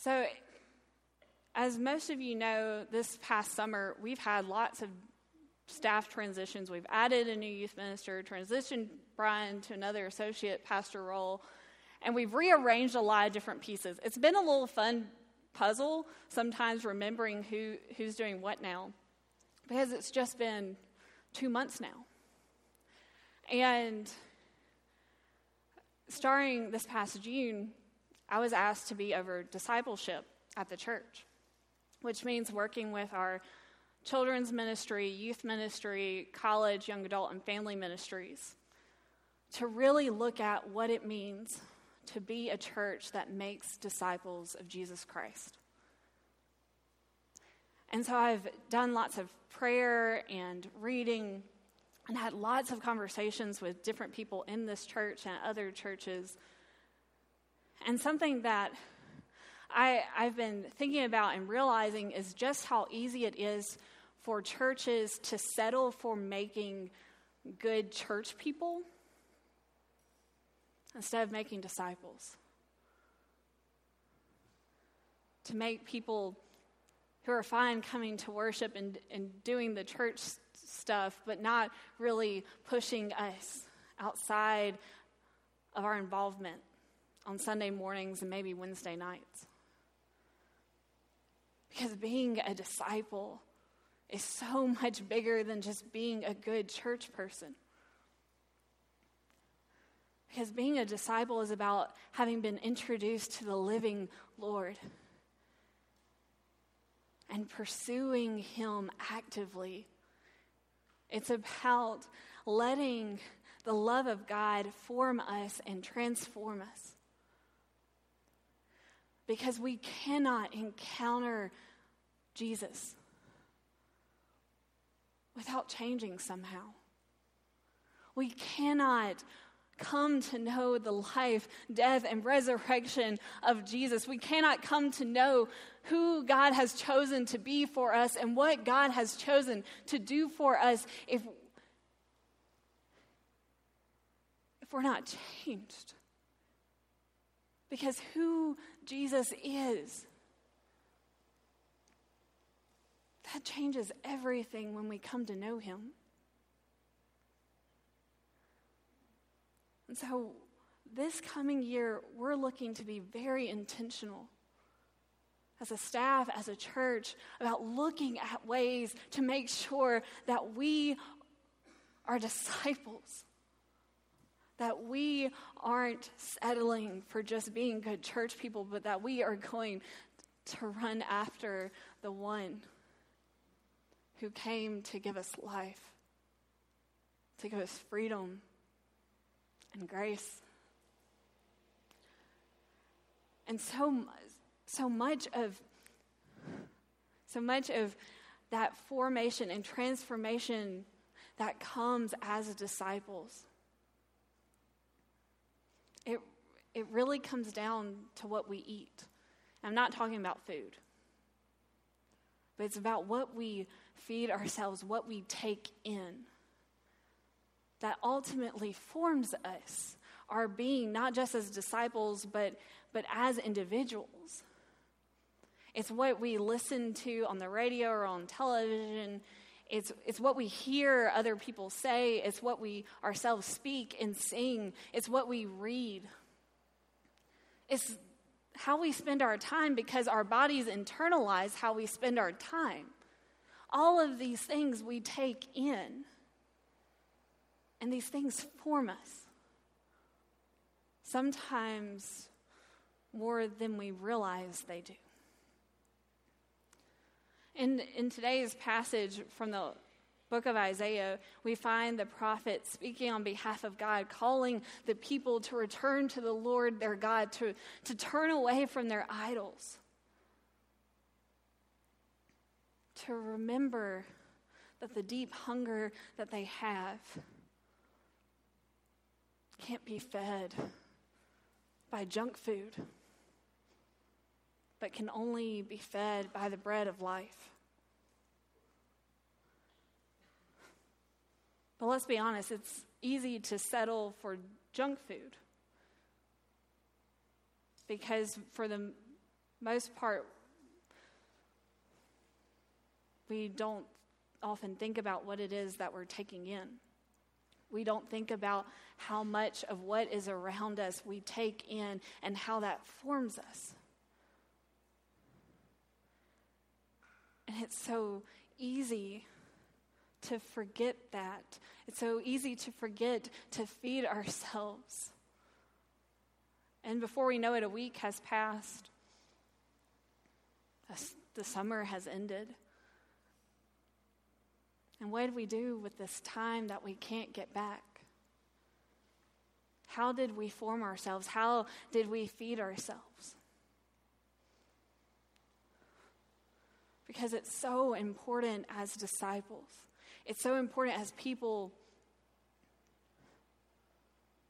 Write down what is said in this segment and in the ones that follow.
So, as most of you know, this past summer we've had lots of staff transitions. We've added a new youth minister, transitioned Brian to another associate pastor role, and we've rearranged a lot of different pieces. It's been a little fun puzzle sometimes remembering who, who's doing what now because it's just been two months now. And starting this past June, I was asked to be over discipleship at the church, which means working with our children's ministry, youth ministry, college, young adult, and family ministries to really look at what it means to be a church that makes disciples of Jesus Christ. And so I've done lots of prayer and reading and had lots of conversations with different people in this church and other churches. And something that I, I've been thinking about and realizing is just how easy it is for churches to settle for making good church people instead of making disciples. To make people who are fine coming to worship and, and doing the church stuff, but not really pushing us outside of our involvement on Sunday mornings and maybe Wednesday nights. Because being a disciple is so much bigger than just being a good church person. Because being a disciple is about having been introduced to the living Lord and pursuing Him actively. It's about letting the love of God form us and transform us. Because we cannot encounter Jesus without changing somehow. We cannot come to know the life, death, and resurrection of Jesus. We cannot come to know who God has chosen to be for us and what God has chosen to do for us if, if we're not changed. Because who Jesus is, that changes everything when we come to know him. And so, this coming year, we're looking to be very intentional as a staff, as a church, about looking at ways to make sure that we are disciples, that we aren't settling for just being good church people, but that we are going to run after the one who came to give us life, to give us freedom and grace. And so, so much of so much of that formation and transformation that comes as disciples it, it really comes down to what we eat i'm not talking about food but it's about what we feed ourselves what we take in that ultimately forms us, our being, not just as disciples, but, but as individuals. It's what we listen to on the radio or on television. It's, it's what we hear other people say. It's what we ourselves speak and sing. It's what we read. It's how we spend our time because our bodies internalize how we spend our time. All of these things we take in. And these things form us. Sometimes more than we realize they do. In, in today's passage from the book of Isaiah, we find the prophet speaking on behalf of God, calling the people to return to the Lord their God, to, to turn away from their idols, to remember that the deep hunger that they have can't be fed by junk food, but can only be fed by the bread of life. But let's be honest, it's easy to settle for junk food. Because for the most part, we don't often think about what it is that we're taking in. We don't think about how much of what is around us we take in and how that forms us. And it's so easy to forget that. It's so easy to forget to feed ourselves. And before we know it, a week has passed. The summer has ended. And what do we do with this time that we can't get back? How did we form ourselves? How did we feed ourselves? Because it's so important as disciples. It's so important as people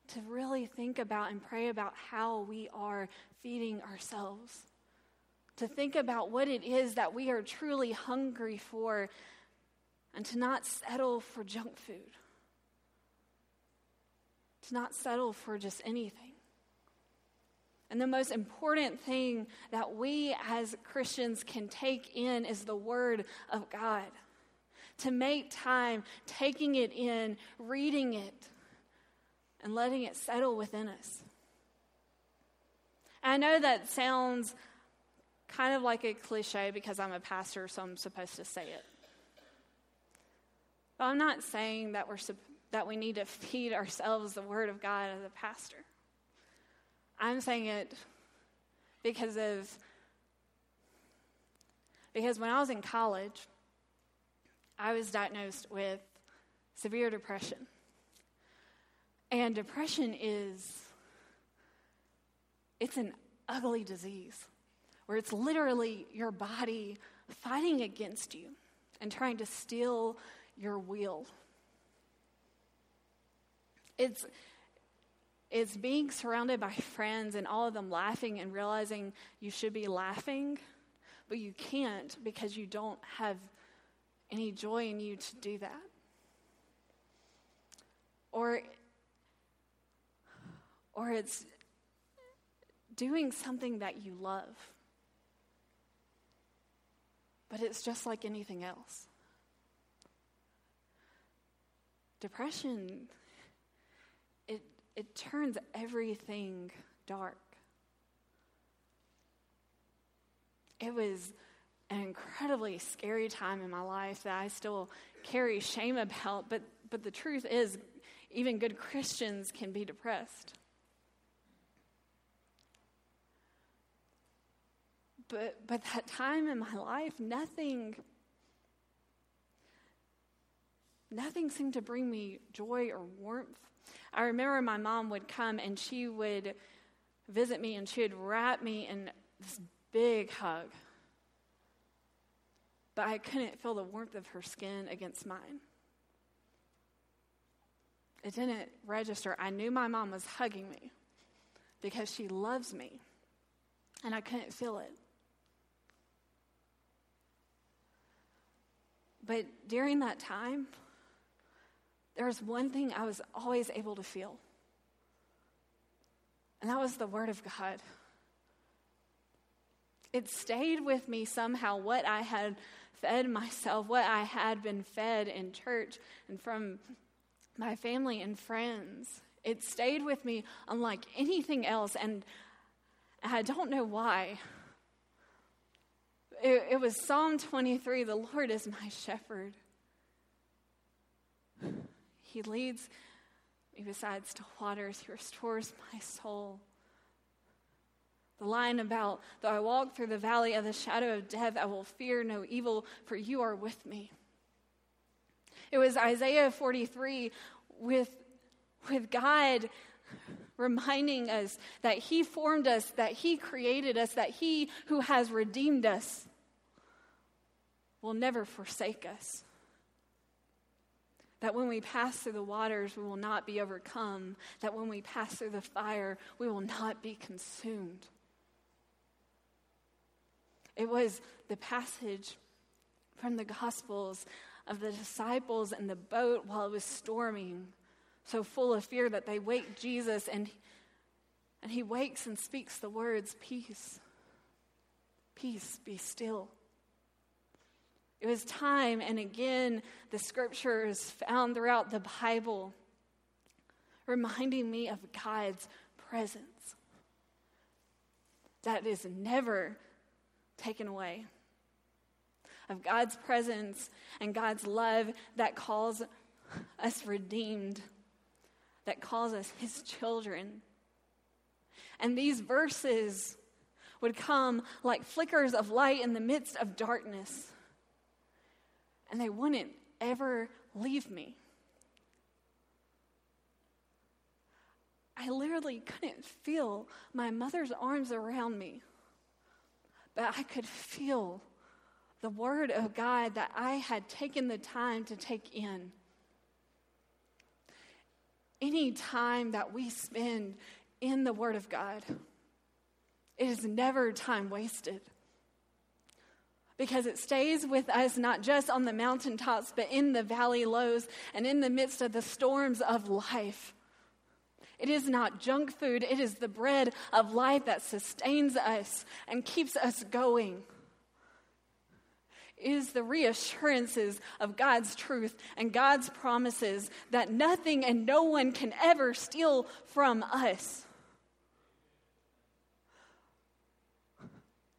to really think about and pray about how we are feeding ourselves. To think about what it is that we are truly hungry for and to not settle for junk food. To not settle for just anything. And the most important thing that we as Christians can take in is the Word of God. To make time, taking it in, reading it, and letting it settle within us. I know that sounds kind of like a cliche because I'm a pastor, so I'm supposed to say it. But I'm not saying that, we're, that we need to feed ourselves the Word of God as a pastor. I'm saying it because of because when I was in college, I was diagnosed with severe depression. And depression is it's an ugly disease where it's literally your body fighting against you and trying to steal your will. It's it's being surrounded by friends and all of them laughing and realizing you should be laughing, but you can't because you don't have any joy in you to do that. Or or it's doing something that you love. But it's just like anything else. Depression, it, turns everything dark. It was an incredibly scary time in my life that I still carry shame about, but, but the truth is, even good Christians can be depressed. But, but that time in my life, nothing, nothing seemed to bring me joy or warmth. I remember my mom would come and she would visit me and she would wrap me in this big hug. But I couldn't feel the warmth of her skin against mine. It didn't register. I knew my mom was hugging me because she loves me, and I couldn't feel it. But during that time, there was one thing I was always able to feel, and that was the Word of God. It stayed with me somehow what I had fed myself, what I had been fed in church and from my family and friends. It stayed with me unlike anything else, and I don't know why. It, it was Psalm 23 The Lord is my shepherd. He leads me beside still waters, He restores my soul. The line about, though I walk through the valley of the shadow of death, I will fear no evil, for you are with me. It was Isaiah 43 with, with God reminding us that He formed us, that He created us, that He who has redeemed us will never forsake us. That when we pass through the waters, we will not be overcome. That when we pass through the fire, we will not be consumed. It was the passage from the Gospels of the disciples in the boat while it was storming, so full of fear that they wake Jesus and, and he wakes and speaks the words, Peace, Peace, be still. It was time, and again, the scriptures found throughout the Bible reminding me of God's presence that is never taken away. Of God's presence and God's love that calls us redeemed, that calls us his children. And these verses would come like flickers of light in the midst of darkness. And they wouldn't ever leave me. I literally couldn't feel my mother's arms around me, but I could feel the Word of God that I had taken the time to take in. Any time that we spend in the Word of God, it is never time wasted. Because it stays with us not just on the mountaintops, but in the valley lows and in the midst of the storms of life. It is not junk food, it is the bread of life that sustains us and keeps us going. It is the reassurances of God's truth and God's promises that nothing and no one can ever steal from us.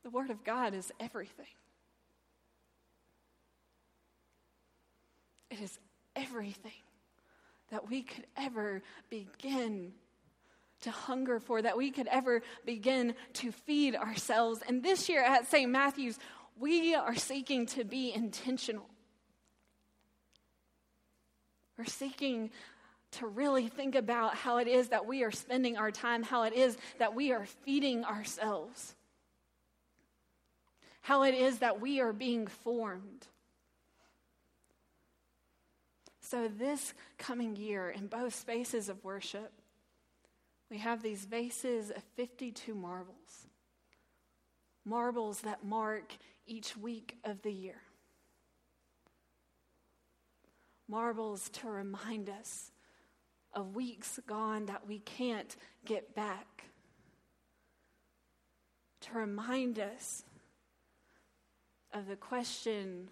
The Word of God is everything. It is everything that we could ever begin to hunger for, that we could ever begin to feed ourselves. And this year at St. Matthew's, we are seeking to be intentional. We're seeking to really think about how it is that we are spending our time, how it is that we are feeding ourselves, how it is that we are being formed. So, this coming year, in both spaces of worship, we have these vases of 52 marbles. Marbles that mark each week of the year. Marbles to remind us of weeks gone that we can't get back. To remind us of the question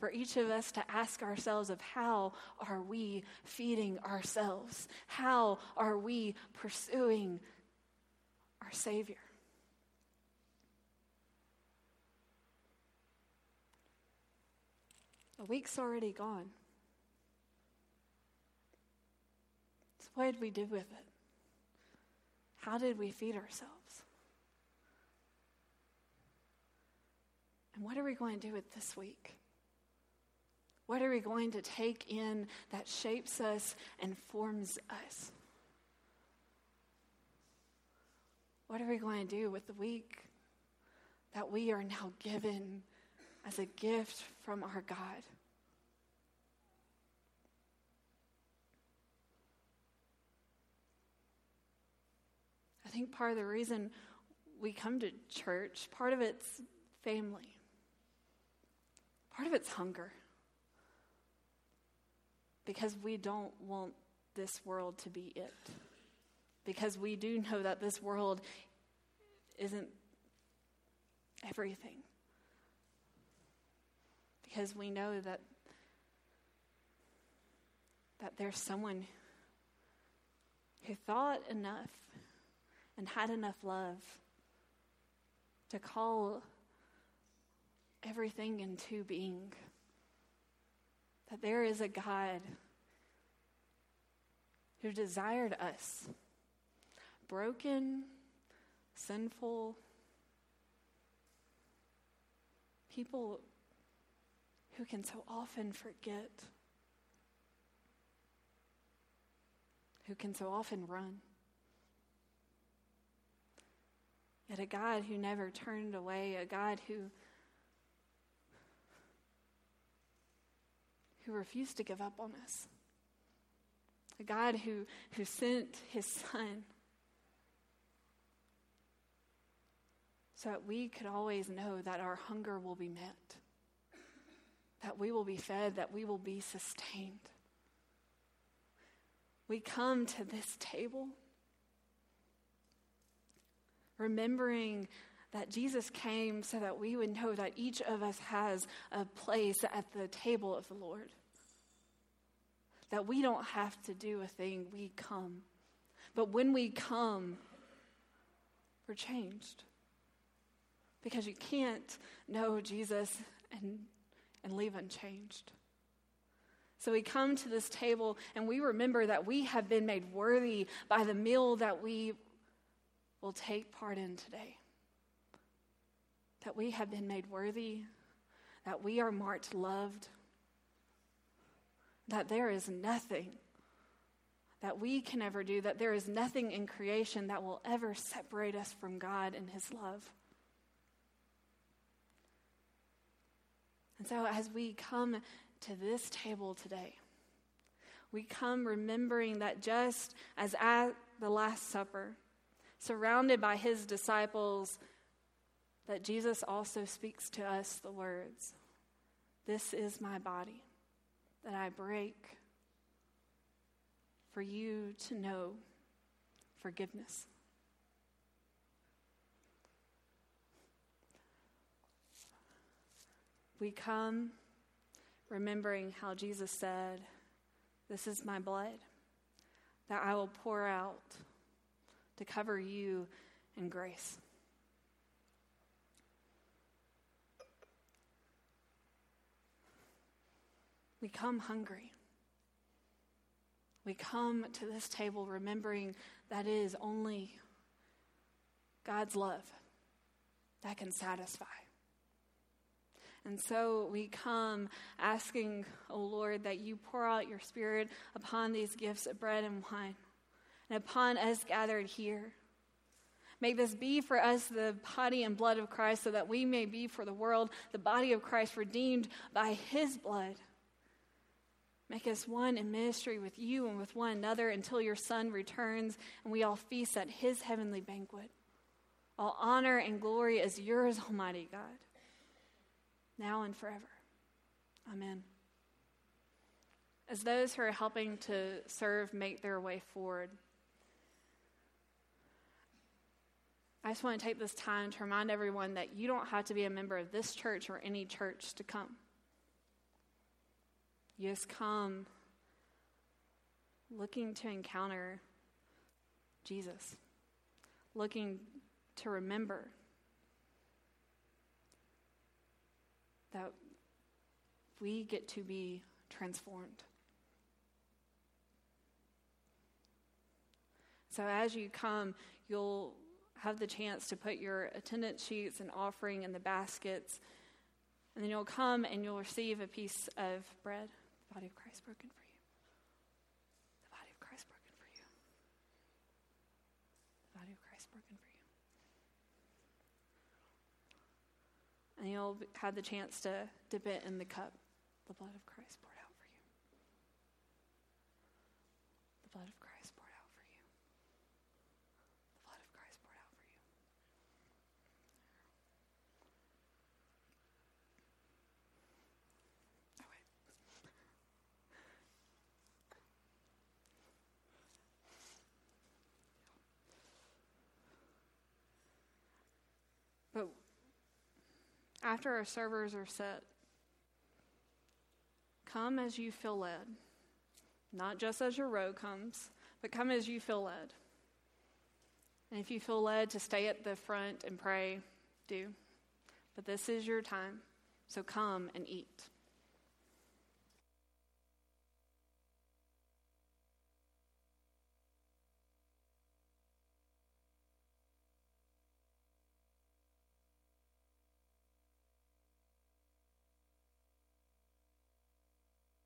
for each of us to ask ourselves of how are we feeding ourselves? How are we pursuing our Savior? A week's already gone. So, what did we do with it? How did we feed ourselves? And what are we going to do with this week? What are we going to take in that shapes us and forms us? What are we going to do with the week that we are now given as a gift from our God? I think part of the reason we come to church, part of it's family, part of it's hunger because we don't want this world to be it. Because we do know that this world isn't everything. Because we know that that there's someone who thought enough and had enough love to call everything into being that there is a God who desired us broken, sinful people who can so often forget, who can so often run. Yet a God who never turned away, a God who who refused to give up on us. A God who, who sent his son so that we could always know that our hunger will be met, that we will be fed, that we will be sustained. We come to this table remembering that Jesus came so that we would know that each of us has a place at the table of the Lord. That we don't have to do a thing, we come. But when we come, we're changed. Because you can't know Jesus and, and leave unchanged. So we come to this table and we remember that we have been made worthy by the meal that we will take part in today. That we have been made worthy, that we are marked loved, that there is nothing that we can ever do, that there is nothing in creation that will ever separate us from God and His love. And so, as we come to this table today, we come remembering that just as at the Last Supper, surrounded by his disciples, that Jesus also speaks to us the words This is my body that I break for you to know forgiveness. We come remembering how Jesus said, This is my blood that I will pour out to cover you in grace. We come hungry. We come to this table remembering that is only God's love that can satisfy. And so we come asking, O oh Lord, that you pour out your Spirit upon these gifts of bread and wine and upon us gathered here. May this be for us the body and blood of Christ, so that we may be for the world the body of Christ redeemed by his blood. Make us one in ministry with you and with one another until your Son returns and we all feast at his heavenly banquet. All honor and glory is yours, Almighty God now and forever. Amen. As those who are helping to serve make their way forward, I just want to take this time to remind everyone that you don't have to be a member of this church or any church to come. You just come looking to encounter Jesus, looking to remember that we get to be transformed. So as you come, you'll have the chance to put your attendance sheets and offering in the baskets. And then you'll come and you'll receive a piece of bread, the body of Christ broken for you. The body of Christ broken for you. The body of Christ broken for you. and you'll have the chance to dip it in the cup, the blood of Christ poured out for you. The blood of Christ poured out for you. The blood of Christ poured out for you. Oh, wait. But after our servers are set, come as you feel led. Not just as your row comes, but come as you feel led. And if you feel led to stay at the front and pray, do. But this is your time, so come and eat.